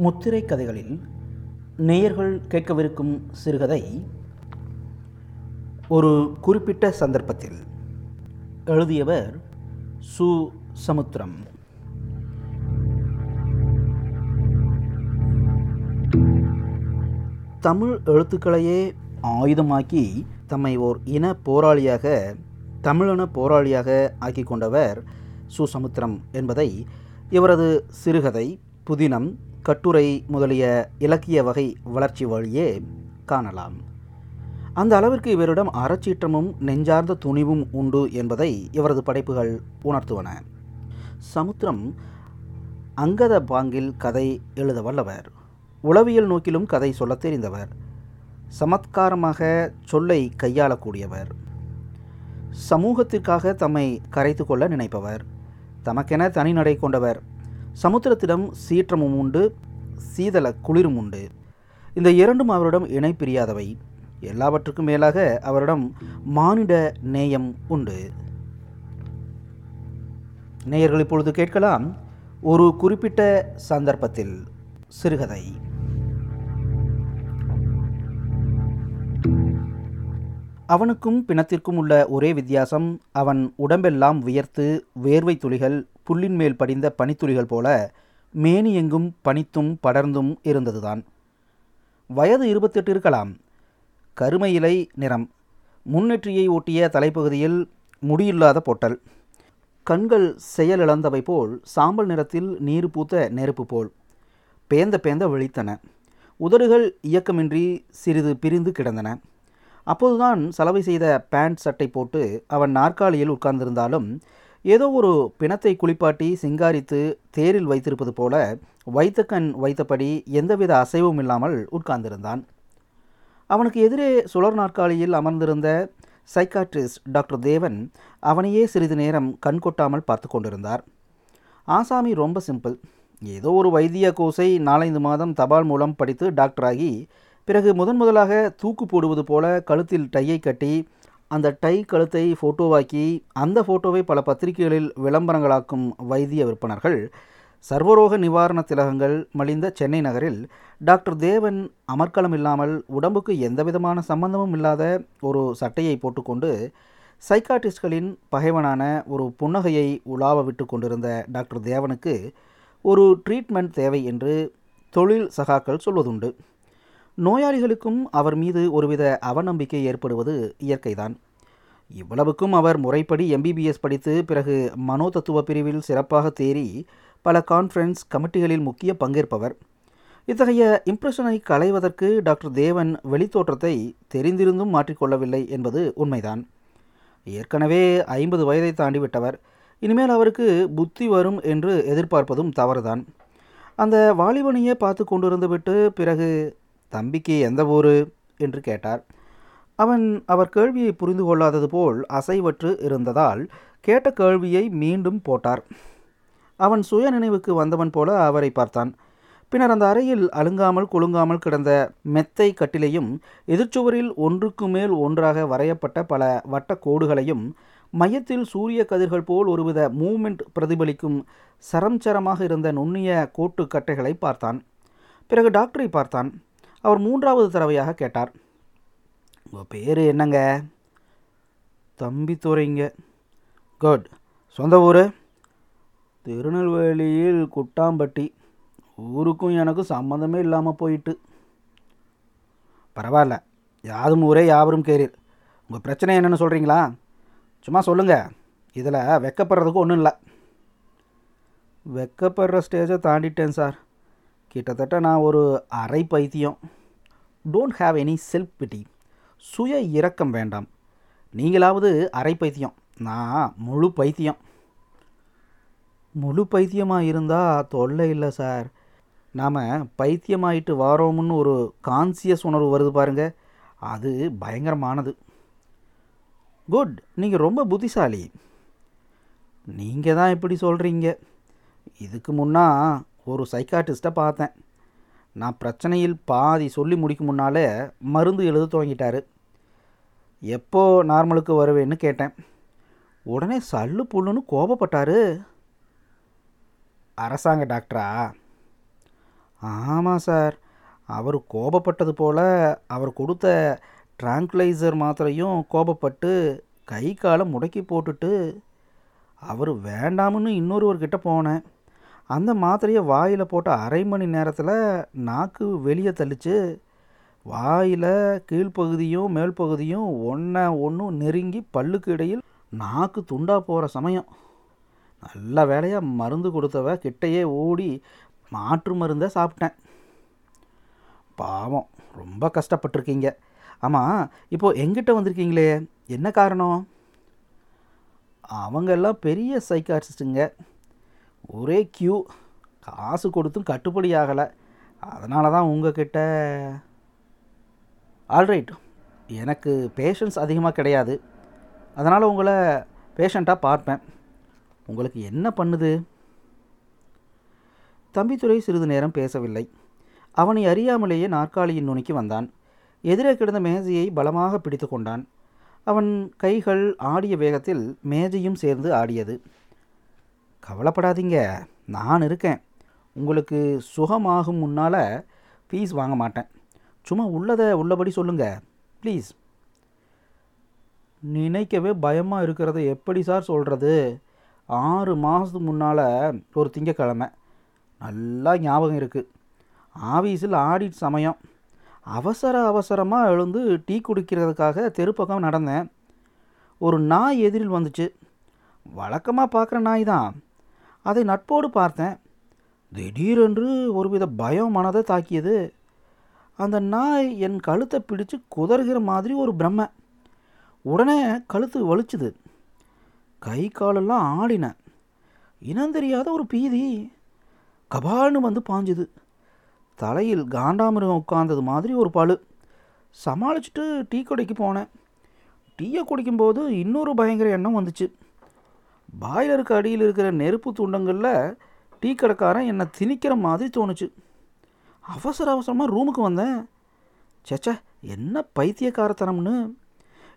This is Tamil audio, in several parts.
முத்திரை கதைகளில் நேயர்கள் கேட்கவிருக்கும் சிறுகதை ஒரு குறிப்பிட்ட சந்தர்ப்பத்தில் எழுதியவர் சு. சமுத்திரம். தமிழ் எழுத்துக்களையே ஆயுதமாக்கி தம்மை ஓர் இன போராளியாக தமிழின போராளியாக ஆக்கி கொண்டவர் சுசமுத்திரம் என்பதை இவரது சிறுகதை புதினம் கட்டுரை முதலிய இலக்கிய வகை வளர்ச்சி வழியே காணலாம். அந்த அளவிற்கு இவரிடம் அறச்சீற்றமும் நெஞ்சார்ந்த துணிவும் உண்டு என்பதை இவரது படைப்புகள் உணர்த்துவன. சமுத்திரம் அங்கத பாங்கில் கதை எழுத வல்லவர். உளவியல் நோக்கிலும் கதை சொல்ல தெரிந்தவர். சமத்காரமாக சொல்லை கையாளக்கூடியவர். சமூகத்திற்காக தம்மை கரைத்து கொள்ள நினைப்பவர். தமக்கென தனிநடை கொண்டவர். சமுத்திரத்திடம் சீற்றமும் உண்டு சீதள குளிரும் உண்டு. இந்த இரண்டும் அவரிடம் இணை பிரியாதவை எல்லாவற்றுக்கும் மேலாக அவரிடம் மானிட நேயம் உண்டு. நேயர்கள் இப்பொழுது கேட்கலாம் ஒரு குறிப்பிட்ட சந்தர்ப்பத்தில் சிறுகதை. அவனுக்கும் பிணத்திற்கும் உள்ள ஒரே வித்தியாசம் அவன் உடம்பெல்லாம் வியர்த்து வேர்வை துளிகள் புல்லின் மேல் படிந்த பனித்துளிகள் போல மேனி எங்கும் பனித்தும் படர்ந்தும் இருந்ததுதான். வயது இருபத்தெட்டு இருக்கலாம். கருமை இலை நிறம். முன்னெற்றியை ஒட்டிய தலைப்பகுதியில் முடியில்லாத பொட்டல். கண்கள் செயலிழந்தவை போல் சாம்பல் நிறத்தில் நீர் பூத்த நெருப்பு போல். பேந்த பேந்த விழித்தன. உதடுகள் இயக்கமின்றி சிறிது பிரிந்து கிடந்தன. அப்போதுதான் சலவை செய்த பேண்ட் சட்டை போட்டு அவன் நாற்காலியில் உட்கார்ந்திருந்தாலும் ஏதோ ஒரு பிணத்தை குளிப்பாட்டி சிங்காரித்து தேரில் வைத்திருப்பது போல வைத்த கண் வைத்தபடி எந்தவித அசைவும் இல்லாமல் உட்கார்ந்திருந்தான். அவனுக்கு எதிரே சுழர் நாற்காலியில் அமர்ந்திருந்த சைக்காட்ரிஸ்ட் டாக்டர் தேவன் அவனையே சிறிது நேரம் கண் கொட்டாமல் பார்த்து கொண்டிருந்தார். ஆசாமி ரொம்ப சிம்பிள். ஏதோ ஒரு வைத்திய கோசை நாலஞ்சு மாதம் தபால் மூலம் படித்து டாக்டராகி பிறகு முதன் முதலாக தூக்கு போடுவது போல கழுத்தில் டையை கட்டி அந்த டை கழுத்தை ஃபோட்டோவாக்கி அந்த ஃபோட்டோவை பல பத்திரிகைகளில் விளம்பரங்களாக்கும் வைத்திய விற்பனர்கள் சர்வரோக நிவாரண திலகங்கள் மலிந்த சென்னை நகரில் டாக்டர் தேவன் அமர்க்களம் இல்லாமல் உடம்புக்கு எந்தவிதமான சம்பந்தமும் இல்லாத ஒரு சட்டையை போட்டுக்கொண்டு சைக்காட்டிஸ்ட்களின் பகைவனான ஒரு புன்னகையை உலாவ விட்டு கொண்டிருந்த டாக்டர் தேவனுக்கு ஒரு ட்ரீட்மெண்ட் தேவை என்று தொழில் சகாக்கள் சொல்வதுண்டு. நோயாளிகளுக்கும் அவர் மீது ஒருவித அவநம்பிக்கை ஏற்படுவது இயற்கைதான். இவ்வளவுக்கும் அவர் முறைப்படி எம்பிபிஎஸ் படித்து பிறகு மனோதத்துவ பிரிவில் சிறப்பாக தேறி பல கான்ஃபரன்ஸ் கமிட்டிகளில் முக்கிய பங்கேற்பவர். இத்தகைய இம்ப்ரெஷனை களைவதற்கு டாக்டர் தேவன் வெளித்தோற்றத்தை தெரிந்திருந்தும் மாற்றிக்கொள்ளவில்லை என்பது உண்மைதான். ஏற்கனவே ஐம்பது வயதை தாண்டிவிட்டவர். இனிமேல் அவருக்கு புத்தி வரும் என்று எதிர்பார்ப்பதும் தவறுதான். அந்த வாலிபனையே பார்த்து கொண்டிருந்துவிட்டு பிறகு தம்பிக்கு எந்த ஊர்? என்று கேட்டார். அவன் அவர் கேள்வியை புரிந்து கொள்ளாதது போல் அசைவற்று இருந்ததால் கேட்ட கேள்வியை மீண்டும் போட்டார். அவன் சுய நினைவுக்கு வந்தவன் போல அவரை பார்த்தான். பின்னர் அந்த அறையில் அழுங்காமல் குலுங்காமல் கிடந்த மெத்தை கட்டிலையும் எதிர்ச்சுவரில் ஒன்றுக்கு மேல் ஒன்றாக வரையப்பட்ட பல வட்ட கோடுகளையும் மையத்தில் சூரிய கதிர்கள் போல் ஒருவித மூமெண்ட் பிரதிபலிக்கும் சரம் சரமாக இருந்த நுண்ணிய கோட்டு கட்டைகளை பார்த்தான். பிறகு டாக்டரை பார்த்தான். அவர் மூன்றாவது தடவையாக கேட்டார். உங்கள் பேர் என்னங்க? தம்பித்துறைங்க குட் சொந்த ஊர்? திருநெல்வேலியில் குட்டாம்பட்டி. ஊருக்கும் எனக்கும் சம்மந்தமே இல்லாமல் போயிட்டு. பரவாயில்ல. யாதும் ஊரே யாவரும் கேரீர் உங்கள் பிரச்சனை என்னென்னு சொல்கிறீங்களா சும்மா சொல்லுங்கள் இதில் வெக்கப்படுறதுக்கு ஒன்றும் இல்லை. வெக்கப்படுற ஸ்டேஜை தாண்டிட்டேன் சார். கிட்டத்தட்ட நான் ஒரு அரை பைத்தியம். Don't have any self pity சுய இரக்கம் வேண்டாம். நீங்களாவது அரை பைத்தியம். நான் முழு பைத்தியம். முழு பைத்தியமாக இருந்தால் தொல்லை இல்லை சார் நாம் பைத்தியமாயிட்டு வாரோம்னு ஒரு கான்சியஸ் உணர்வு வருது பாருங்க. அது பயங்கரமானது. குட் நீங்கள் ரொம்ப புத்திசாலி. நீங்கள் தான் இப்படி சொல்கிறீங்க இதுக்கு முன்னா ஒரு சைக்காட்டிஸ்ட்டை பார்த்தேன். நான் பிரச்சனையில் பாதி சொல்லி முடிக்கும் முன்னாலே மருந்து எழுத துவங்கிட்டார். எப்போ நார்மலுக்கு வருவேன்னு கேட்டேன். உடனே சல்லு புல்லுன்னு கோபப்பட்டார். அரசாங்க டாக்டரா? ஆமாம் சார். அவர் கோபப்பட்டது போல் அவர் கொடுத்த ட்ராங்குலைசர் மாத்திரையும் கோபப்பட்டு கை காலை முடக்கி போட்டுட்டு அவர் வேண்டாம்னு இன்னொருவர்கிட்ட போனேன். அந்த மாத்திரையை வாயில் போட்ட அரை மணி நேரத்தில் நாக்கு வெளியே தள்ளிச்சு வாயில் கீழ்ப்பகுதியும் மேல் பகுதியும் ஒன்றை ஒன்றும் நெருங்கி பல்லுக்கு இடையில் நாக்கு துண்டா போகிற சமயம். நல்ல வேலையாக மருந்து கொடுத்தவ கிட்டையே ஓடி மாற்று மருந்தை சாப்பிட்டேன். பாவம் ரொம்ப கஷ்டப்பட்டிருக்கீங்க. ஆமாம் இப்போது எங்கிட்ட வந்திருக்கீங்களே என்ன காரணம்? அவங்க எல்லாம் பெரிய சைக்காட்ரிஸ்ட்டுங்க ஒரே க்யூ காசு கொடுத்தும் கட்டுப்படி ஆகலை. அதனால தான் உங்ககிட்ட ஆல்ரைட் எனக்கு பேஷன்ஸ் அதிகமாக கிடையாது. அதனால் உங்களை பேஷண்ட்டாக பார்ப்பேன். உங்களுக்கு என்ன பண்ணுது? தம்பித்துறை சிறிது நேரம் பேசவில்லை. அவனை அறியாமலேயே நாற்காலியின் நுனிக்கு வந்தான். எதிரே கிடந்த மேஜையை பலமாக பிடித்து கொண்டான். அவன் கைகள் ஆடிய வேகத்தில் மேஜையும் சேர்ந்து ஆடியது. கவலைப்படாதீங்க. நான் இருக்கேன். உங்களுக்கு சுகமாகும் முன்னால் ஃபீஸ் வாங்க மாட்டேன். சும்மா உள்ளதை உள்ளபடி சொல்லுங்கள் ப்ளீஸ் நினைக்கவே பயமாக இருக்கிறத எப்படி சார் சொல்கிறது ஆறு மாதத்துக்கு முன்னால் ஒரு திங்கக்கிழமை. நல்லா ஞாபகம் இருக்குது ஆஃபீஸில் ஆடிட் சமயம். அவசர அவசரமாக எழுந்து டீ குடிக்கிறதுக்காக தெருப்பக்கம் நடந்தேன். ஒரு நாய் எதிரில் வந்துச்சு. வழக்கமாக பார்க்குற நாய் தான். அதை நட்போடு பார்த்தேன். திடீரென்று ஒருவித பயம் மனதை தாக்கியது. அந்த நாய் என் கழுத்தை பிடிச்சு குதறுகிற மாதிரி ஒரு பிரம்மை. உடனே கழுத்து வலிச்சுது. கை காலெல்லாம் ஆடினேன் இனம் தெரியாத ஒரு பீதி. கபால்னு வந்து பாஞ்சுது. தலையில் காண்டாமிருகம் உட்கார்ந்தது மாதிரி ஒரு பழு. சமாளிச்சுட்டு டீ கடைக்கு போனேன். டீயை குடிக்கும்போது இன்னொரு பயங்கர எண்ணம் வந்துச்சு. பாய்லருக்கு அடியில் இருக்கிற நெருப்பு துண்டங்களில் டீ கடைக்காரன் என்னை திணிக்கிற மாதிரி தோணுச்சு. அவசர அவசரமாக ரூமுக்கு வந்தேன். சேச்சா என்ன பைத்தியக்காரத்தனம்னு.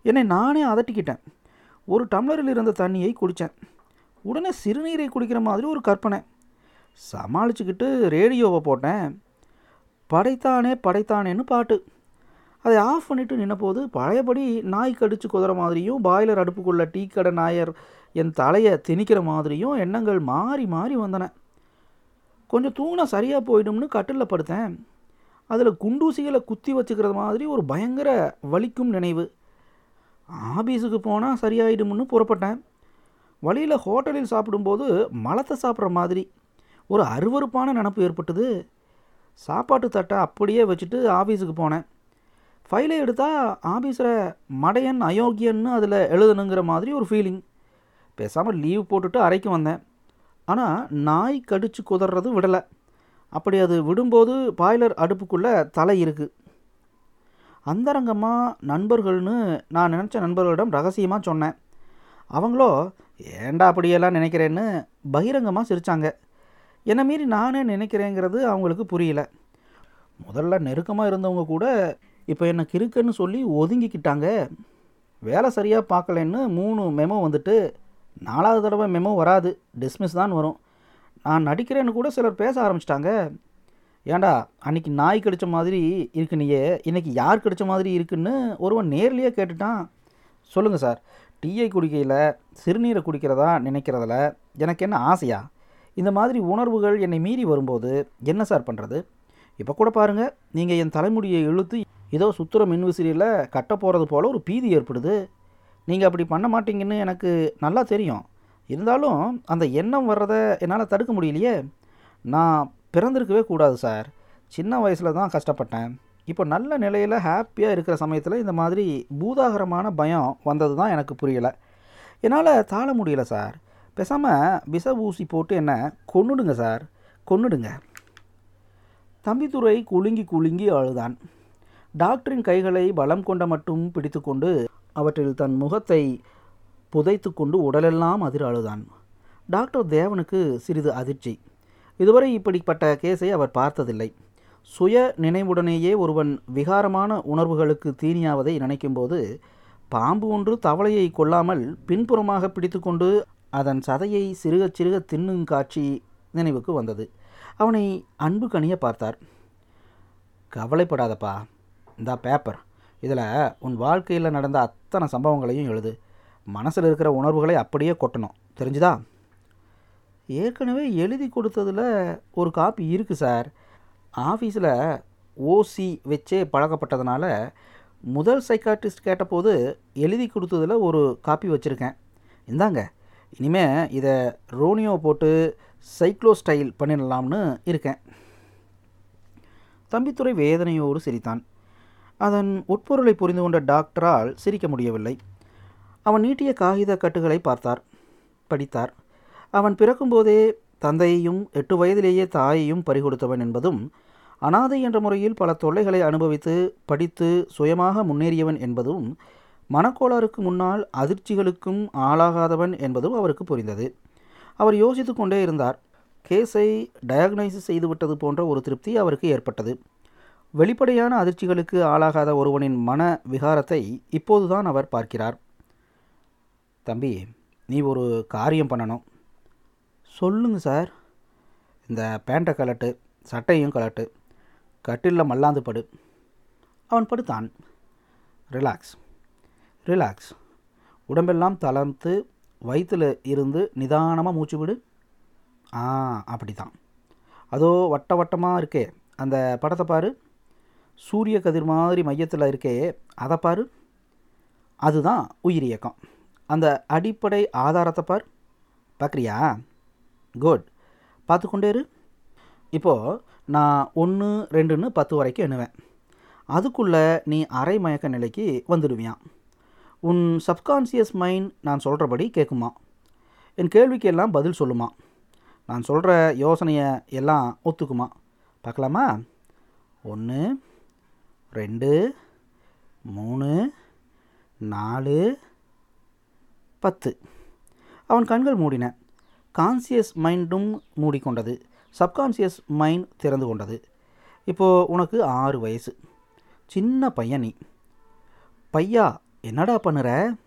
என்னை நானே அதட்டிக்கிட்டேன். ஒரு டம்ளரில் இருந்த தண்ணியை குடித்தேன் உடனே சிறுநீரை குடிக்கிற மாதிரி ஒரு கற்பனை. சமாளிச்சுக்கிட்டு ரேடியோவை போட்டேன். படைத்தானே படைத்தானேன்னு பாட்டு. அதை ஆஃப் பண்ணிவிட்டு நின்னபோது பழையபடி நாய் கடிச்சு குதிர மாதிரியும் பாய்லர் அடுப்புக்குள்ள டீ கடை நாயர் என் தலையை திணிக்கிற மாதிரியும் எண்ணங்கள் மாறி மாறி வந்தன. கொஞ்சம் தூங்கினா சரியாக போயிடும்னு கட்டிலில் படுத்தேன். அதில் குண்டூசிகளை குத்தி வச்சுக்கிறது மாதிரி ஒரு பயங்கர வலிக்கும் நினைவு. ஆபீஸுக்கு போனால் சரியாயிடும்னு புறப்பட்டேன். வழியில் ஹோட்டலில் சாப்பிடும்போது மலத்தை சாப்பிட்ற மாதிரி ஒரு அருவருப்பான நினப்பு ஏற்பட்டது. சாப்பாட்டு தட்டை அப்படியே வச்சுட்டு ஆஃபீஸுக்கு போனேன். ஃபைலை எடுத்தால் ஆஃபீஸில் மடையன் அயோக்கியன்னு அதில் எழுதணுங்கிற மாதிரி ஒரு ஃபீலிங் பேசாமல் லீவ் போட்டுட்டு அறைக்கு வந்தேன். ஆனால் நாய் கடிச்சு குதறது விடலை. அப்படி அது விடும்போது பாய்லர் அடுப்புக்குள்ளே தலை இருக்குது அந்தரங்கமாக நண்பர்கள்னு நான் நினச்ச நண்பர்களிடம் ரகசியமாக சொன்னேன். அவங்களோ ஏண்டா அப்படியெல்லாம் நினைக்கிறேன்னு பகிரங்கமாக சிரித்தாங்க என்னை மீறி நானே நினைக்கிறேங்கிறது அவங்களுக்கு புரியல. முதல்ல நெருக்கமாக இருந்தவங்க கூட இப்போ என்னை கிறுக்குன்னு சொல்லி ஒதுங்கிக்கிட்டாங்க. வேலை சரியாக பார்க்கலன்னு மூணு மெமோ வந்துட்டு நாலாவது தடவை மெமோ வராது. டிஸ்மிஸ் தான் வரும். நான் நடிக்கிறேன்னு கூட சிலர் பேச ஆரம்பிச்சிட்டாங்க. ஏண்டா அன்னைக்கு நாய் கடிச்ச மாதிரி இருக்கு நீயே யார் கடித்த மாதிரி இருக்குன்னு ஒருவன் நேர்லேயே கேட்டுட்டான். சொல்லுங்கள் சார். டீயை குடிக்கையில் சிறுநீரை குடிக்கிறதா நினைக்கிறதில் எனக்கு என்ன ஆசையா? இந்த மாதிரி உணர்வுகள் என்னை மீறி வரும்போது என்ன சார் பண்ணுறது இப்போ கூட பாருங்கள் நீங்கள் என் தலைமுடியை இழுத்து ஏதோ சுத்துற மின்விசிறியில் கட்ட போகிறது போல் ஒரு பீதி ஏற்படுது. நீங்கள் அப்படி பண்ண மாட்டீங்கன்னு எனக்கு நல்லா தெரியும். இருந்தாலும் அந்த எண்ணம் வர்றதை என்னால் தடுக்க முடியலையே. நான் பிறந்திருக்கவே கூடாது சார். சின்ன வயசில் தான் கஷ்டப்பட்டேன். இப்போ நல்ல நிலையில் ஹாப்பியாக இருக்கிற சமயத்தில் இந்த மாதிரி பூதாகரமான பயம் வந்தது தான் எனக்கு புரியலை. என்னால் தாழ முடியல சார். பேசாமல் விஷ ஊசி போட்டு என்ன கொன்னுடுங்க சார். கொன்னுடுங்க. தம்பித்துறை குலுங்கி குலுங்கி அழுதான். டாக்டரின் கைகளை பலம் கொண்ட மட்டும் பிடித்துக்கொண்டு அவற்றில் தன் முகத்தை புதைத்து கொண்டு உடலெல்லாம் அதிர அழுதான். டாக்டர் தேவனுக்கு சிறிது அதிர்ச்சி. இதுவரை இப்படிப்பட்ட கேஸை அவர் பார்த்ததில்லை. சுய நினைவுடனேயே ஒருவன் விகாரமான உணர்வுகளுக்கு தீனியாவதை நினைக்கும்போது பாம்பு ஒன்று தவளையை கொல்லாமல் பின்புறமாக பிடித்துக்கொண்டு அதன் சதையை சிறுக சிறுக தின்னும் காட்சி நினைவுக்கு வந்தது. அவனை அன்பு கனிய பார்த்தார். கவலைப்படாதப்பா. இந்த பேப்பர். இதில் உன் வாழ்க்கையில் நடந்த அத்தனை சம்பவங்களையும் எழுது. மனசில் இருக்கிற உணர்வுகளை அப்படியே கொட்டணும். தெரிஞ்சுதா? ஏற்கனவே எழுதி கொடுத்ததில் ஒரு காப்பி இருக்குது சார். ஆஃபீஸில் ஓசி வச்சே பழக்கப்பட்டதுனால முதல் சைக்காட்ரிஸ்ட் கேட்டபோது எழுதி கொடுத்ததில் ஒரு காப்பி வச்சுருக்கேன். இந்தாங்க இனிமேல் இதை ரோனியோ போட்டு சைக்ளோ ஸ்டைல் பண்ணிடலாம்னு இருக்கேன். தம்பித்துறை வேதனையோடு சிரித்தான். அதன் உட்பொருளை புரிந்து கொண்ட டாக்டரால் சிரிக்க முடியவில்லை. அவன் நீட்டிய காகித கட்டுகளை பார்த்தார். படித்தார். அவன் பிறக்கும்போதே தந்தையையும் எட்டு வயதிலேயே தாயையும் பறிகொடுத்தவன் என்பதும் அனாதை என்ற முறையில் பல தொல்லைகளை அனுபவித்து படித்து சுயமாக முன்னேறியவன் என்பதும் மனக்கோளாறுக்கு முன்னால் அதிர்ச்சிகளுக்கும் ஆளாகாதவன் என்பதும் அவருக்கு புரிந்தது. அவர் யோசித்து கொண்டே இருந்தார். கேஸை டயக்னைஸ் செய்துவிட்டது போன்ற ஒரு திருப்தி அவருக்கு ஏற்பட்டது. வெளிப்படையான அதிர்ச்சிகளுக்கு ஆளாகாத ஒருவனின் மன விகாரத்தை இப்போதுதான் அவர் பார்க்கிறார். தம்பி நீ ஒரு காரியம் பண்ணணும். சொல்லுங்க சார். இந்த பேண்ட்டை கலட்டு சட்டையும் கலட்டு கட்டிலில் மல்லாந்து படு. அவன் படுத்தான். Relax relax. உடம்பெல்லாம் தளர்த்து வயிற்றில் இருந்து நிதானமாக மூச்சு விடு. ஆ அப்படி தான் அதோ வட்ட வட்டமாக இருக்கே. அந்த படத்தை பாரு. சூரிய கதிர் மாதிரி மையத்தில் இருக்கே அதை பாரு. அதுதான் உயிர் இயக்கம். அந்த அடிப்படை ஆதாரத்தை பார். பார்க்குறியா குட். பார்த்துக்கொண்டே இரு. இப்போது நான் ஒன்று ரெண்டுன்னு பத்து வரைக்கும் எண்ணுவேன். அதுக்குள்ளே நீ அரை மயக்க நிலைக்கு வந்துடுவியான் உன் சப்கான்சியஸ் மைண்ட் நான் சொல்கிறபடி கேட்குமா என் கேள்விக்கு எல்லாம் பதில் சொல்லுமா நான் சொல்கிற யோசனையை எல்லாம் ஒத்துக்குமா பார்க்கலாமா? ஒன்று ரெண்டு மூணு நாலு பத்து. அவன் கண்கள் மூடின. கான்சியஸ் மைண்டும் மூடிக்கொண்டது. சப்கான்சியஸ் மைண்ட் திறந்து கொண்டது. இப்போது உனக்கு ஆறு வயசு. சின்ன பையன் நீ. பையா என்னடா பண்ணுற?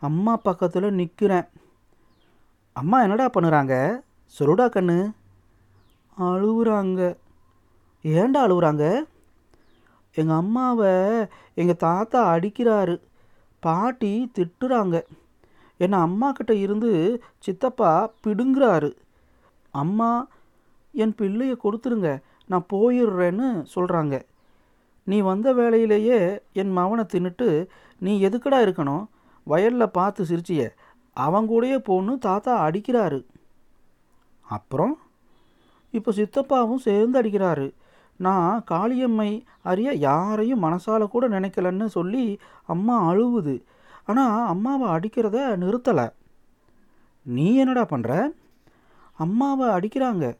அம்மா பக்கத்தில் நிற்கிறேன் அம்மா என்னடா பண்ணுறாங்க? சொல்லுடா கண்ணு. அழுகுறாங்க ஏன்டா அழுகுறாங்க எங்கள் அம்மாவை எங்கள் தாத்தா அடிக்கிறாரு. பாட்டி திட்டுறாங்க. என்னை அம்மா கிட்ட இருந்து சித்தப்பா பிடுங்குறாரு. அம்மா என் பிள்ளையை கொடுத்துருங்க நான் போயிடுறேன்னு சொல்கிறாங்க நீ வந்த வேலையிலேயே என் மவனை தின்னுட்டு நீ எதுக்கடா இருக்கணும்? வயலில் பார்த்து சிரிச்சிய. அவன் கூடயே போன்னு தாத்தா அடிக்கிறாரு. அப்புறம்? இப்போ சித்தப்பாவும் சேர்ந்து அடிக்கிறாரு. நான் காளியம்மை அறிய யாரையும் மனசால கூட நினைக்கலன்னு சொல்லி அம்மா அழுவுது. ஆனால் அம்மாவை அடிக்கிறத நிறுத்தலை. நீ என்னடா பண்ணுற அம்மாவை அடிக்கிறாங்க.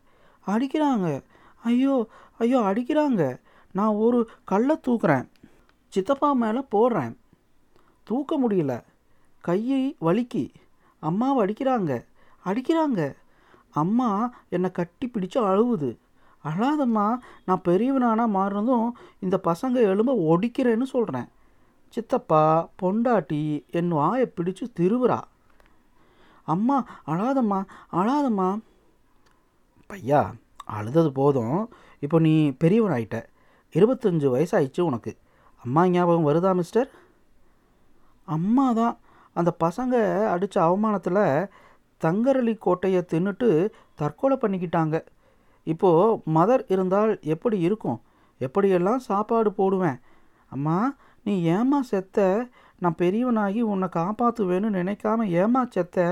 அடிக்கிறாங்க. ஐயோ ஐயோ அடிக்கிறாங்க. நான் ஒரு கல்லை தூக்குறேன். சித்தப்பா மேலே போடுறேன். தூக்க முடியல. கையை வலிக்கி. அம்மாவை அடிக்கிறாங்க. அடிக்கிறாங்க. அம்மா என்னை கட்டி பிடிச்சு அழுவுது. அழாதம்மா நான் பெரியவனானா மாறினதும் இந்த பசங்க எலும்ப ஒடிக்கிறேன்னு சொல்கிறேன் சித்தப்பா பொண்டாட்டி என் வாயை பிடிச்சு திருவுறா. அம்மா அழாதம்மா அழாதம்மா. பையா அழுதது போதும். இப்போ நீ பெரியவன் ஆயிட்ட இருபத்தஞ்சு வயசாயிடுச்சு உனக்கு. அம்மா ஞாபகம் வருதா மிஸ்டர்? அம்மா தான் அந்த பசங்க அடித்த அவமானத்தில் தங்கரளி கோட்டையை தின்னுட்டு தற்கொலை பண்ணிக்கிட்டாங்க. இப்போது மதர் இருந்தால் எப்படி இருக்கும்? எப்படியெல்லாம் சாப்பாடு போடுவேன்? அம்மா நீ ஏமா செத்த? நான் பெரியவனாகி உன்னை காப்பாற்றுவேன்னு நினைக்காம ஏமா செத்த?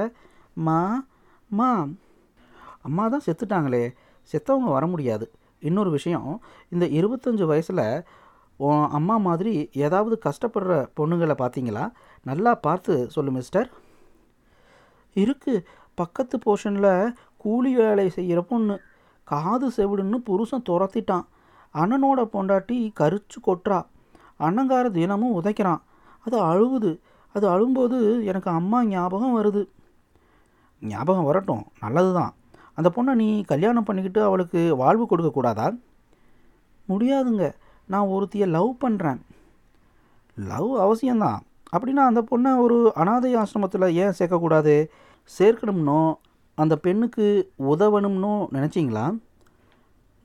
மா மா. அம்மா தான் செத்துட்டாங்களே. செத்தவங்க வர முடியாது. இன்னொரு விஷயம் இந்த இருபத்தஞ்சி வயசில் அம்மா மாதிரி ஏதாவது கஷ்டப்படுற பொண்ணுங்களை பார்த்தீங்களா? நல்லா பார்த்து சொல்லு மிஸ்டர். இருக்குது பக்கத்து போர்ஷனில் கூலி வேலை செய்கிற பொண்ணு. காது செவிடுன்னு புருஷன் துரத்திட்டான். அண்ணனோட பொண்டாட்டி கரிச்சு கொட்டுறா. அண்ணங்கார தினமும் உதைக்கிறான். அது அழுவுது அது அழும்போது எனக்கு அம்மா ஞாபகம் வருது. ஞாபகம் வரட்டும். நல்லது தான் அந்த பொண்ணை நீ கல்யாணம் பண்ணிக்கிட்டு அவளுக்கு வாழ்வு கொடுக்கக்கூடாதா முடியாதுங்க. நான் ஒருத்தியை லவ் பண்ணுறேன் லவ் அவசியம்தான். அப்படின்னா அந்த பொண்ணை ஒரு அனாதை ஆசிரமத்தில் ஏன் சேர்க்கக்கூடாது? சேர்க்கணும்னோ? அந்த பெண்ணுக்கு உதவணும்னு நினச்சிங்களா?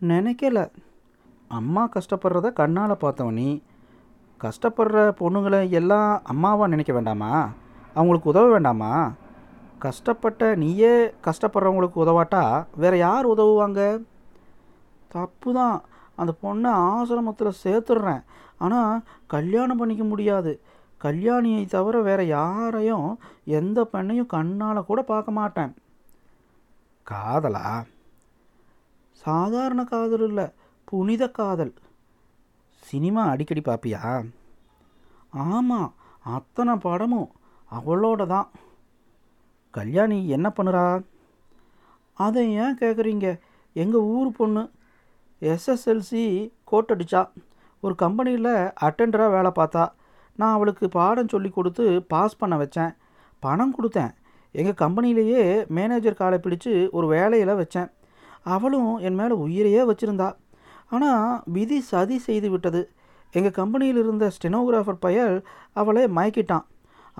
நினைக்கல. அம்மா கஷ்டப்படுறத கண்ணால் பார்த்தவனி கஷ்டப்படுற பொண்ணுங்களை எல்லாம் அம்மாவாக நினைக்க வேண்டாமா? அவங்களுக்கு உதவ வேண்டாமா? கஷ்டப்பட்ட நீயே கஷ்டப்படுறவங்களுக்கு உதவாட்டா? வேற யார் உதவுவாங்க? தப்பு தான் அந்த பொண்ணை ஆசிரமத்தில் சேர்த்துடுறேன். ஆனால் கல்யாணம் பண்ணிக்க முடியாது. கல்யாணியை தவிர வேற யாரையும் எந்த பெண்ணையும் கண்ணால் கூட பார்க்க மாட்டேன். காதலா? சாதாரண காதல் இல்லை புனித காதல். சினிமா அடிக்கடி பார்ப்பியா ஆமாம் அத்தனை படமும் அவளோட தான். கல்யாணி என்ன பண்ணுறா? அதை ஏன் கேட்குறீங்க எங்கள் ஊர் பொண்ணு எஸ்எஸ்எல்சி கோட் அடித்தா ஒரு கம்பெனியில் அட்டெண்டராக வேலை பார்த்தா. நான் அவளுக்கு பாடம் சொல்லி கொடுத்து பாஸ் பண்ண வச்சேன். பணம் கொடுத்தேன். எங்கள் கம்பெனிலேயே மேனேஜர் காலை பிடிச்சு ஒரு வேலையில் வச்சேன். அவளும் என் மேலே உயிரையே வச்சுருந்தா. ஆனால் விதி சதி செய்து விட்டது. எங்கள் கம்பெனியில் இருந்த ஸ்டெனோகிராஃபர் பயல் அவளை மயக்கிட்டான்.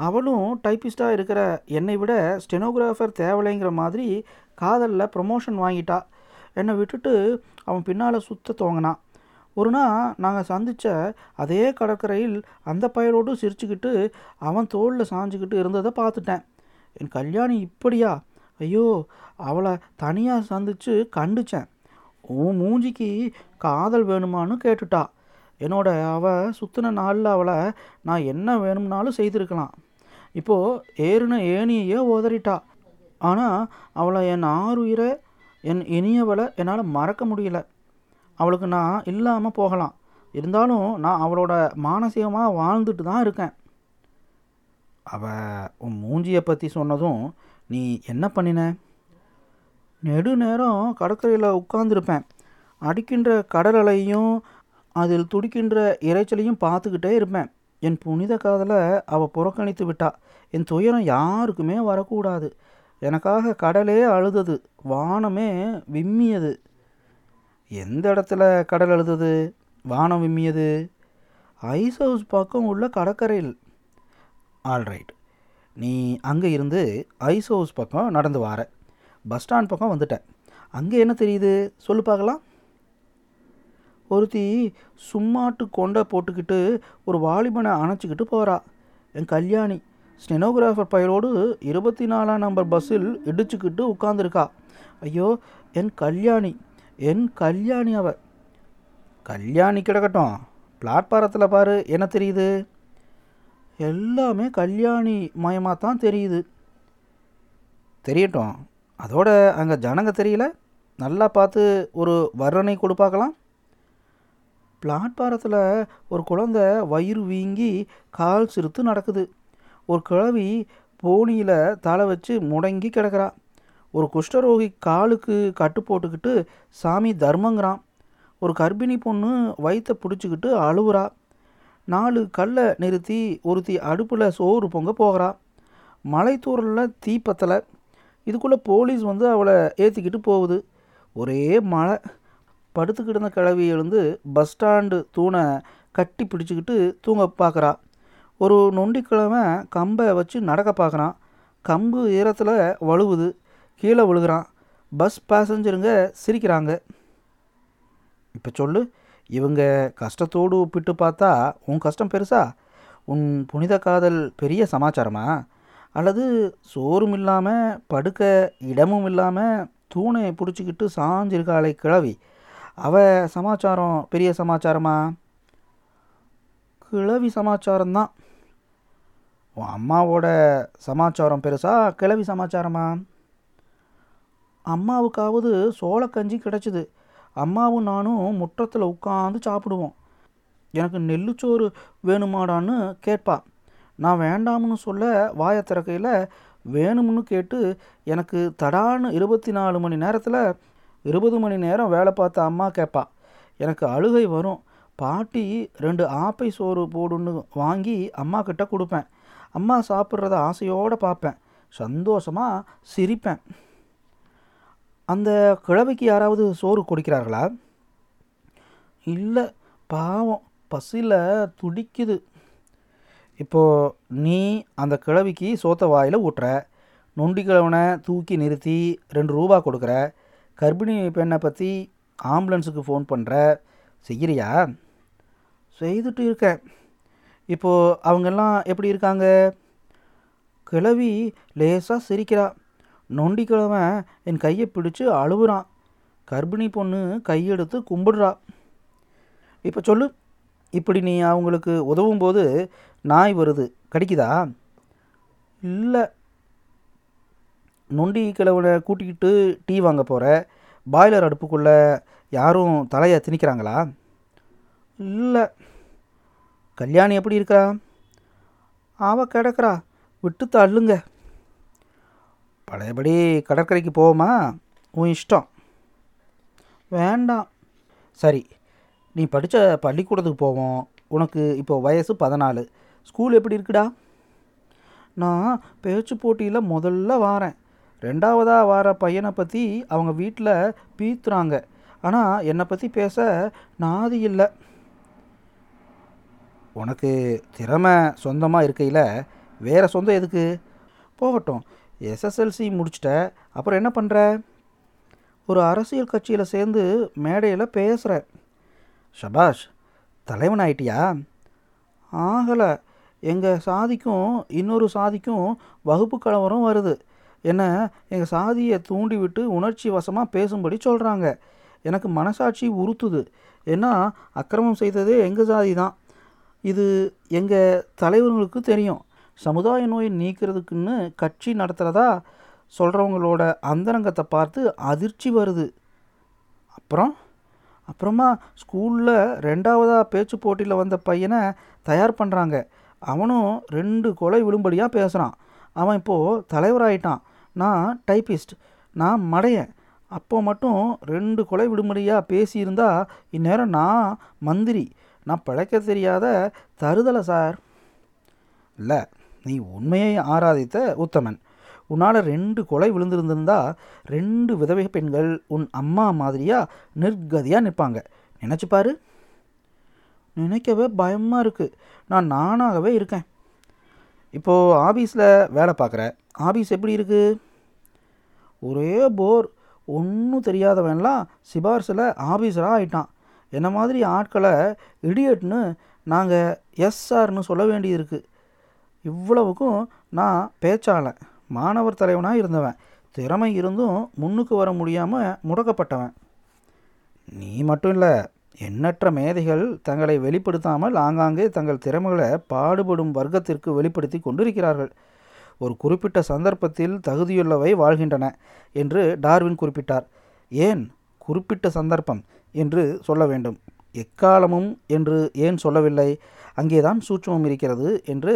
அவளும் டைப்பிஸ்டாக இருக்கிற என்னை விட ஸ்டெனோகிராஃபர் தேவலைங்கிற மாதிரி காதலில் ப்ரமோஷன் வாங்கிட்டா. என்னை விட்டுட்டு அவன் பின்னால் சுத்த துவங்கினான். ஒரு நாள் நாங்கள் சந்தித்த அதே கடற்கரையில் அந்த பயலோடு சிரிச்சுக்கிட்டு அவன் தோளில் சாஞ்சிக்கிட்டு இருந்ததை பார்த்துட்டேன். என் கல்யாணி இப்படியா? ஐயோ அவளை தனியாக சந்தித்து கண்டுச்சேன். உன் மூஞ்சிக்கு காதல் வேணுமான்னு கேட்டுட்டா. என்னோட அவள் சுற்றின நாளில் அவளை நான் என்ன வேணும்னாலும் செய்திருக்கலாம். இப்போது ஏறுன ஏனியையே உதறிட்டா. ஆனால் அவளை என் ஆறுயிரை என் இனியவளை என்னால் மறக்க முடியல. அவளுக்கு நான் இல்லாமல் போகலாம். இருந்தாலும் நான் அவளோட மானசீகமாக வாழ்ந்துட்டு தான் இருக்கேன். அவள் உன் மூஞ்சியை பற்றி சொன்னதும் நீ என்ன பண்ணின? நெடு நேரம் கடற்கரையில் உட்காந்துருப்பேன் அடிக்கின்ற கடல் அலையும் அதில் துடிக்கின்ற இறைச்சலையும் பார்த்துக்கிட்டே இருப்பேன். என் புனித காதலை அவள் புறக்கணித்து விட்டா. என் துயரம் யாருக்குமே வரக்கூடாது. எனக்காக கடலே அழுதது. வானமே விம்மியது. எந்த இடத்துல கடல் அழுதது? வானம் விம்மியது? ஐஸ் ஹவுஸ் பக்கம் உள்ள கடற்கரையில். ஆல்ரைட் நீ அங்கே இருந்து ஐஸ் ஹவுஸ் பக்கம் நடந்து வார. பஸ் ஸ்டாண்ட் பக்கம் வந்துட்ட. அங்கே என்ன தெரியுது? சொல்லு பார்க்கலாம். ஒருத்தி சும்மாட்டு கொண்டை போட்டுக்கிட்டு ஒரு வாலிபனை அணைச்சிக்கிட்டு போகிறா என் கல்யாணி ஸ்டெனோகிராஃபர் பயலோடு இருபத்தி நாலாம் நம்பர் பஸ்ஸில் இடிச்சுக்கிட்டு உட்காந்துருக்கா ஐயோ என் கல்யாணி என் கல்யாணி அவ. கல்யாணி கிடக்கட்டும். பிளாட்பாரத்தில் பாரு என்ன தெரியுது? எல்லாமே கல்யாணி மயமாக தான் தெரியுது. தெரியட்டும். அதோட அங்கே ஜனங்க தெரியல. நல்லா பார்த்து ஒரு வர்ணனை கொடு பார்க்கலாம். பிளாட்பாரத்தில் ஒரு குழந்தை வயிறு வீங்கி கால் சிறுத்து நடக்குது. ஒரு கிழவி போனியில் தலை வச்சு முடங்கி கிடக்கிறா. ஒரு குஷ்டரோகி காலுக்கு கட்டு போட்டுக்கிட்டு சாமி தர்மங்கிறான். ஒரு கர்ப்பிணி பொண்ணு வயிற்ற பிடிச்சிக்கிட்டு அழுவுறா. நாலு கல்லை நிறுத்தி ஒருத்தி அடுப்பில் சோறு பொங்க போகிறா. மலைத்தூரலில் பத்தலை. இதுக்குள்ளே போலீஸ் வந்து அவளை ஏற்றிக்கிட்டு போகுது. ஒரே மழை. படுத்துக்கிட்டு இருந்த கிழவி எழுந்து பஸ் ஸ்டாண்டு தூணை கட்டி பிடிச்சிக்கிட்டு தூங்க பார்க்குறா. ஒரு நொண்டிக்கிழமை கம்பை வச்சு நடக்க பார்க்குறான். கம்பு ஈரத்தில் வழுவுது. கீழே விழுகிறான். பஸ் பேசஞ்சருங்க சிரிக்கிறாங்க. இப்போ சொல்லு இவங்க கஷ்டத்தோடு ஒப்பிட்டு பார்த்தா உன் கஷ்டம் பெருசா? உன் புனித காதல் பெரிய சமாச்சாரமா? அல்லது சோறும் இல்லாமல் படுக்க இடமும் இல்லாமல் தூணை பிடிச்சிக்கிட்டு சாஞ்சிருக்காளை கிழவி அவ சமாச்சாரம் பெரிய சமாச்சாரமா? கிழவி சமாச்சாரம்தான். உன் அம்மாவோட சமாச்சாரம் பெருசா? கிழவி சமாச்சாரமா? அம்மாவுக்காவது சோளக்கஞ்சி கிடச்சிது. அம்மாவும் நானும் முற்றத்தில் உட்காந்து சாப்பிடுவோம். எனக்கு நெல்லுச்சோறு வேணுமாடான்னு கேட்பா. நான் வேண்டாம்னு சொல்ல வாயை திறக்கையில் வேணும்னு கேட்டு எனக்கு தடான்னு இருபத்தி நாலு மணி நேரத்தில் இருபது மணி நேரம் வேலை பார்த்த அம்மா கேட்பா. எனக்கு அழுகை வரும். பாட்டி ரெண்டு ஆப்பை சோறு போடுன்னு வாங்கி அம்மா கிட்ட கொடுப்பேன். அம்மா சாப்பிட்றத ஆசையோடு பார்ப்பேன். சந்தோஷமாக சிரிப்பேன். அந்த கிழவிக்கு யாராவது சோறு கொடுக்கிறார்களா? இல்லை பாவம் பசியில் துடிக்குது. இப்போது நீ அந்த கிழவிக்கு சோத்த வாயில் ஊட்டுற நொண்டி கிழவனை தூக்கி நிறுத்தி ரெண்டு ரூபா கொடுக்குற கர்ப்பிணி பெண்ணை பற்றி ஆம்புலன்ஸுக்கு ஃபோன் பண்ணுற செய்கிறியா செய்துட்டு இருக்கேன் இப்போது அவங்கெல்லாம் எப்படி இருக்காங்க? கிழவி லேசாக சிரிக்கிறா. நொண்டிக்கிழவன் என் கையை பிடிச்சு அழுவுறான். கர்ப்பிணி பொண்ணு கையெடுத்து கும்பிடுறா. இப்போ சொல்லு இப்படி நீ அவங்களுக்கு உதவும் போது நாய் வருது கடிக்குதா? இல்லை. நொண்டி கிழவனை கூட்டிக்கிட்டு டீ வாங்க போகிற பாய்லர் அடுப்புக்குள்ளே யாரும் தலையை திணிக்கிறாங்களா? இல்லை. கல்யாணி எப்படி இருக்கா? அவ கிடக்குறா விட்டு தள்ளுங்க. பழையபடி கடற்கரைக்கு போவோமா? உன் இஷ்டம். வேண்டாம். சரி நீ படித்த பள்ளிக்கூடத்துக்கு போவோம். உனக்கு இப்போ வயசு பதினாலு. ஸ்கூல் எப்படி இருக்குடா? நான் பேச்சு போட்டியில் முதல்ல வாரேன். ரெண்டாவதாக வார பையனை பற்றி அவங்க வீட்டில் பீத்துறாங்க. ஆனால் என்னை பற்றி பேச நாதி இல்லை. உனக்கு திறமை சொந்தமாக இருக்கையில் வேறு சொந்தம் எதுக்கு? போகட்டும். எஸ்எஸ்எல்சி முடிச்சிட்ட. அப்புறம் என்ன பண்ணுற ஒரு அரசியல் கட்சியில் சேர்ந்து மேடையில் பேசுகிற ஷபாஷ் தலைவன் ஆயிட்டியா? ஆகலை. எங்கள் சாதிக்கும் இன்னொரு சாதிக்கும் வகுப்பு கலவரம் வருது. என்ன எங்கள் சாதியை தூண்டி விட்டு உணர்ச்சி வசமாக பேசும்படி சொல்கிறாங்க எனக்கு மனசாட்சி உறுத்துது. ஏன்னா அக்கிரமம் செய்ததே எங்கள் சாதி தான். இது எங்கள் தலைவர்களுக்கு தெரியும். சமுதாய நோயை நீக்கிறதுக்குன்னு கட்சி நடத்துகிறதா சொல்கிறவங்களோட அந்தரங்கத்தை பார்த்து அதிர்ச்சி வருது. அப்புறம் அப்புறமா ஸ்கூலில் ரெண்டாவதாக பேச்சு போட்டியில் வந்த பையனை தயார் பண்ணுறாங்க அவனும் ரெண்டு கொலை விழும்படியாக பேசுகிறான் அவன் இப்போது தலைவராயிட்டான். நான் டைப்பிஸ்ட் நான் மடையன் அப்போ மட்டும் ரெண்டு கொலை விடுமுறையாக பேசியிருந்தா இந்நேரம் நான் மந்திரி. நான் பிழைக்க தெரியாத தருதலை சார். இல்லை. நீ உண்மையை ஆராதித்த உத்தமன். உன்னால் ரெண்டு கொலை விழுந்திருந்திருந்தா ரெண்டு விதவை பெண்கள் உன் அம்மா மாதிரியாக நிர்கதியாக நிற்பாங்க. நினச்சிப்பாரு நினைக்கவே பயமாக இருக்குது நான் நானாகவே இருக்கேன். இப்போது ஆஃபீஸில் வேலை பார்க்குற. ஆஃபீஸ் எப்படி இருக்குது ஒரே போர். ஒன்றும் தெரியாதவன்லாம் சிபார்சில் ஆஃபீஸராக ஆயிட்டான். என்ன மாதிரி ஆட்களை இடியட்னு நாங்கள் எஸ்ஆர்னு சொல்ல வேண்டியிருக்கு. இவ்வளவுக்கும் நான் பேச்சாளன் மாணவர் தலைவனாக இருந்தவன். திறமை இருந்தும் முன்னுக்கு வர முடியாமல் முடக்கப்பட்டவன். நீ மட்டும் இல்லை எண்ணற்ற மேதைகள் தங்களை வெளிப்படுத்தாமல் ஆங்காங்கே தங்கள் திறமைகளை பாடுபடும் வர்க்கத்திற்கு வெளிப்படுத்தி கொண்டிருக்கிறார்கள். ஒரு குறிப்பிட்ட சந்தர்ப்பத்தில் தகுதியுள்ளவை வாழ்கின்றன என்று டார்வின் குறிப்பிட்டார். ஏன் குறிப்பிட்ட சந்தர்ப்பம் என்று சொல்ல வேண்டும். எக்காலமும் என்று ஏன் சொல்லவில்லை? அங்கேதான் சூட்சமம் இருக்கிறது என்று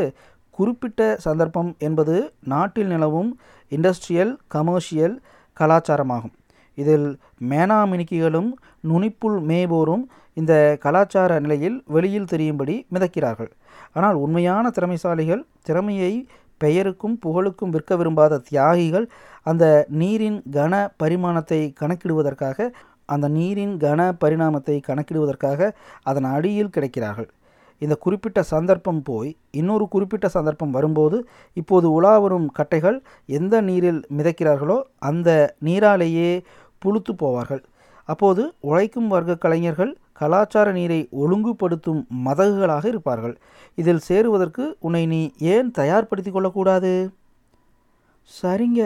குறிப்பிட்ட சந்தர்ப்பம் என்பது நாட்டில் நிலவும் இண்டஸ்ட்ரியல் கமர்ஷியல் கலாச்சாரமாகும். இதில் மேனாமினிக்கிகளும் நுனிப்புள் மேய்போரும் இந்த கலாச்சார நிலையில் வெளியில் தெரியும்படி மிதக்கிறார்கள். ஆனால் உண்மையான திறமைசாலிகள் திறமையை பெயருக்கும் புகழுக்கும் விற்க விரும்பாத தியாகிகள் அந்த நீரின் கன பரிமாணத்தை கணக்கிடுவதற்காக அந்த நீரின் கன பரிணாமத்தை கணக்கிடுவதற்காக அதன் அடியில் கிடைக்கிறார்கள். இந்த குறிப்பிட்ட சந்தர்ப்பம் போய் இன்னொரு குறிப்பிட்ட சந்தர்ப்பம் வரும்போது இப்போது உலா வரும் கட்டைகள் எந்த நீரில் மிதக்கிறார்களோ அந்த நீராலேயே புழுத்து போவார்கள். அப்போது உழைக்கும் வர்க்க கலைஞர்கள் கலாச்சார நீரை ஒழுங்குபடுத்தும் மதகுகளாக இருப்பார்கள். இதில் சேருவதற்கு உன்னை நீ ஏன் தயார்படுத்தி கொள்ளக்கூடாது? சரிங்க.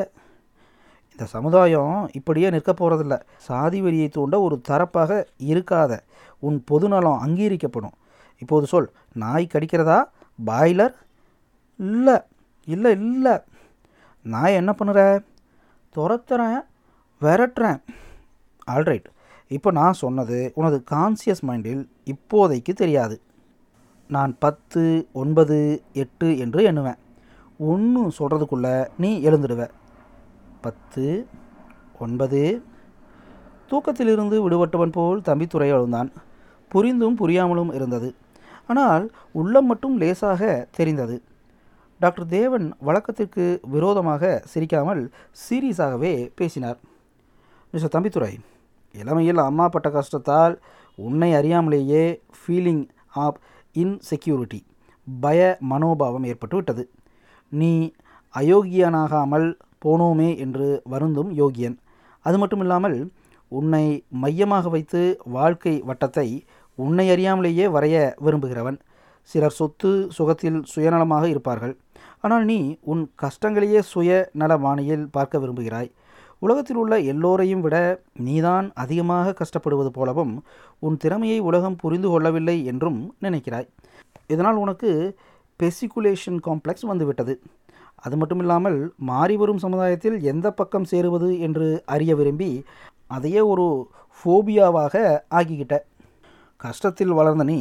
இந்த சமுதாயம் இப்படியே நிற்க போகிறதில்ல சாதி வெறியை தூண்ட ஒரு தரப்பாக இருக்காத. உன் பொதுநலம் அங்கீகரிக்கப்படும். இப்போது சொல். நாய் கடிக்கிறதா? பாய்லர்? இல்லை. இல்லை இல்லை. நாய் என்ன பண்ணுற? துரத்துறேன் விரட்டுறேன். ஆல்ரைட் இப்போ நான் சொன்னது உனது கான்சியஸ் மைண்டில் இப்போதைக்கு தெரியாது. நான் பத்து ஒன்பது எட்டு என்று எண்ணுவேன். ஒன்று சொல்கிறதுக்குள்ளே நீ எழுந்துடுவ. பத்து ஒன்பது. தூக்கத்திலிருந்து விடுபட்டவன் போல் தம்பித்துறை எழுந்தான். புரிந்தும் புரியாமலும் இருந்தது. ஆனால் உள்ளம் மட்டும் லேசாக தெரிந்தது. டாக்டர் தேவன் வழக்கத்திற்கு விரோதமாக சிரிக்காமல் சீரியஸாகவே பேசினார். மிஸ்டர் தம்பித்துறை இளமையில் அம்மா பட்ட கஷ்டத்தால் உன்னை அறியாமலேயே ஃபீலிங் ஆஃப் இன்செக்யூரிட்டி பய மனோபாவம் ஏற்பட்டு விட்டது. நீ அயோக்கியனாகாமல் போனோமே என்று வருந்தும் யோகியன். அது மட்டும் இல்லாமல் உன்னை மையமாக வைத்து வாழ்க்கை வட்டத்தை உன்னை அறியாமலேயே வரைய விரும்புகிறவன். சிலர் சொத்து சுகத்தில் சுயநலமாக இருப்பார்கள். ஆனால் நீ உன் கஷ்டங்களையே சுய வானியில் பார்க்க விரும்புகிறாய். உலகத்தில் உள்ள எல்லோரையும் விட நீதான் அதிகமாக கஷ்டப்படுவது போலவும் உன் திறமையை உலகம் புரிந்து கொள்ளவில்லை என்றும் நினைக்கிறாய். இதனால் உனக்கு பெசிகுலேஷன் காம்ப்ளெக்ஸ் வந்துவிட்டது. அது மட்டும் இல்லாமல் மாறி வரும் சமுதாயத்தில் எந்த பக்கம் சேருவது என்று அறிய விரும்பி அதையே ஒரு ஃபோபியாவாக ஆக்கிக்கிட்ட. கஷ்டத்தில் வளர்ந்த நீ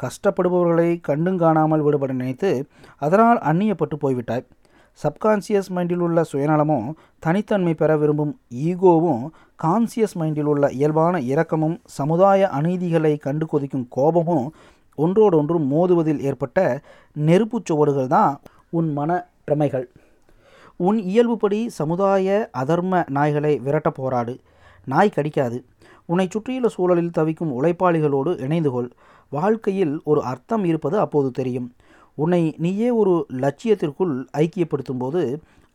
கஷ்டப்படுபவர்களை கண்டும் காணாமல் விடுபட நினைத்து அதனால் அந்நியப்பட்டு போய்விட்டாய். சப்கான்சியஸ் மைண்டில் உள்ள சுயநலமும் தனித்தன்மை பெற விரும்பும் ஈகோவும் கான்சியஸ் மைண்டில் உள்ள இயல்பான இரக்கமும் சமுதாய அநீதிகளை கண்டு கொதிக்கும் கோபமும் ஒன்றோடொன்று மோதுவதில் ஏற்பட்ட நெருப்புச் சுவடுகள் தான் உன் மன பிரமைகள். உன் இயல்புப்படி சமுதாய அதர்ம நாய்களை விரட்ட போராடு. நாய் கடிக்காது. உன்னை சுற்றியுள்ள சூழலில் தவிக்கும் உழைப்பாளிகளோடு இணைந்து கொள் வாழ்க்கையில் ஒரு அர்த்தம் இருப்பது அப்போது தெரியும். உன்னை நீயே ஒரு லட்சியத்திற்குள் ஐக்கியப்படுத்தும் போது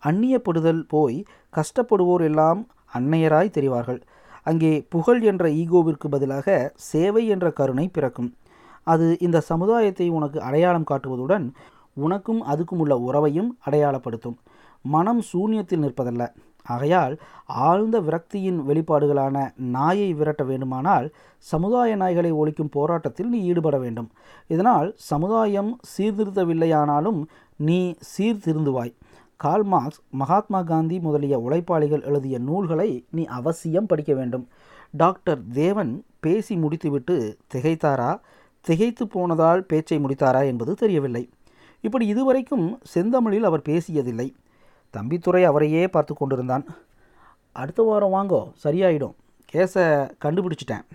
அந்நியப்படுதல் போய் கஷ்டப்படுவோர் எல்லாம் அன்னையராய் தெரிவார்கள். அங்கே புகழ் என்ற ஈகோவிற்கு பதிலாக சேவை என்ற கருணை பிறக்கும். அது இந்த சமுதாயத்தை உனக்கு அடையாளம் காட்டுவதுடன் உனக்கும் அதுக்கும் உள்ள உறவையும் அடையாளப்படுத்தும். மனம் சூன்யத்தில் நிற்பதல்ல. ஆகையால் ஆழ்ந்த விரக்தியின் வெளிப்பாடுகளான நாயை விரட்ட வேண்டுமானால் சமுதாய நாய்களை ஒழிக்கும் போராட்டத்தில் நீ ஈடுபட வேண்டும். இதனால் சமுதாயம் சீர்திருத்தவில்லையானாலும் நீ சீர்திருந்துவாய். கால் மார்க்ஸ் மகாத்மா காந்தி முதலிய உழைப்பாளிகள் எழுதிய நூல்களை நீ அவசியம் படிக்க வேண்டும். டாக்டர் தேவன் பேசி முடித்துவிட்டு திகைத்தாரா? திகைத்து போனதால் பேச்சை முடித்தாரா என்பது தெரியவில்லை. இப்படி இதுவரைக்கும் செந்தமிழில் அவர் பேசியதில்லை. தம்பித்துறை அவரையே பார்த்து கொண்டிருந்தான். அடுத்த வாரம் வாங்கோ சரியாயிடும். கேஸை கண்டுபிடிச்சிட்டேன்.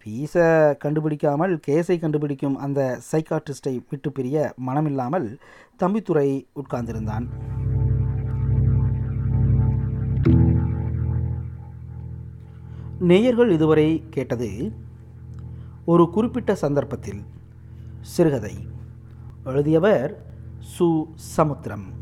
ஃபீஸை கண்டுபிடிக்காமல் கேஸை கண்டுபிடிக்கும் அந்த சைக்காட்ரிஸ்டை விட்டு பிரிய மனமில்லாமல் தம்பித்துறை உட்கார்ந்திருந்தான். நேயர்கள் இதுவரை கேட்டது ஒரு குறிப்பிட்ட சந்தர்ப்பத்தில் சிறுகதை. எழுதியவர் சு. சமுத்திரம்.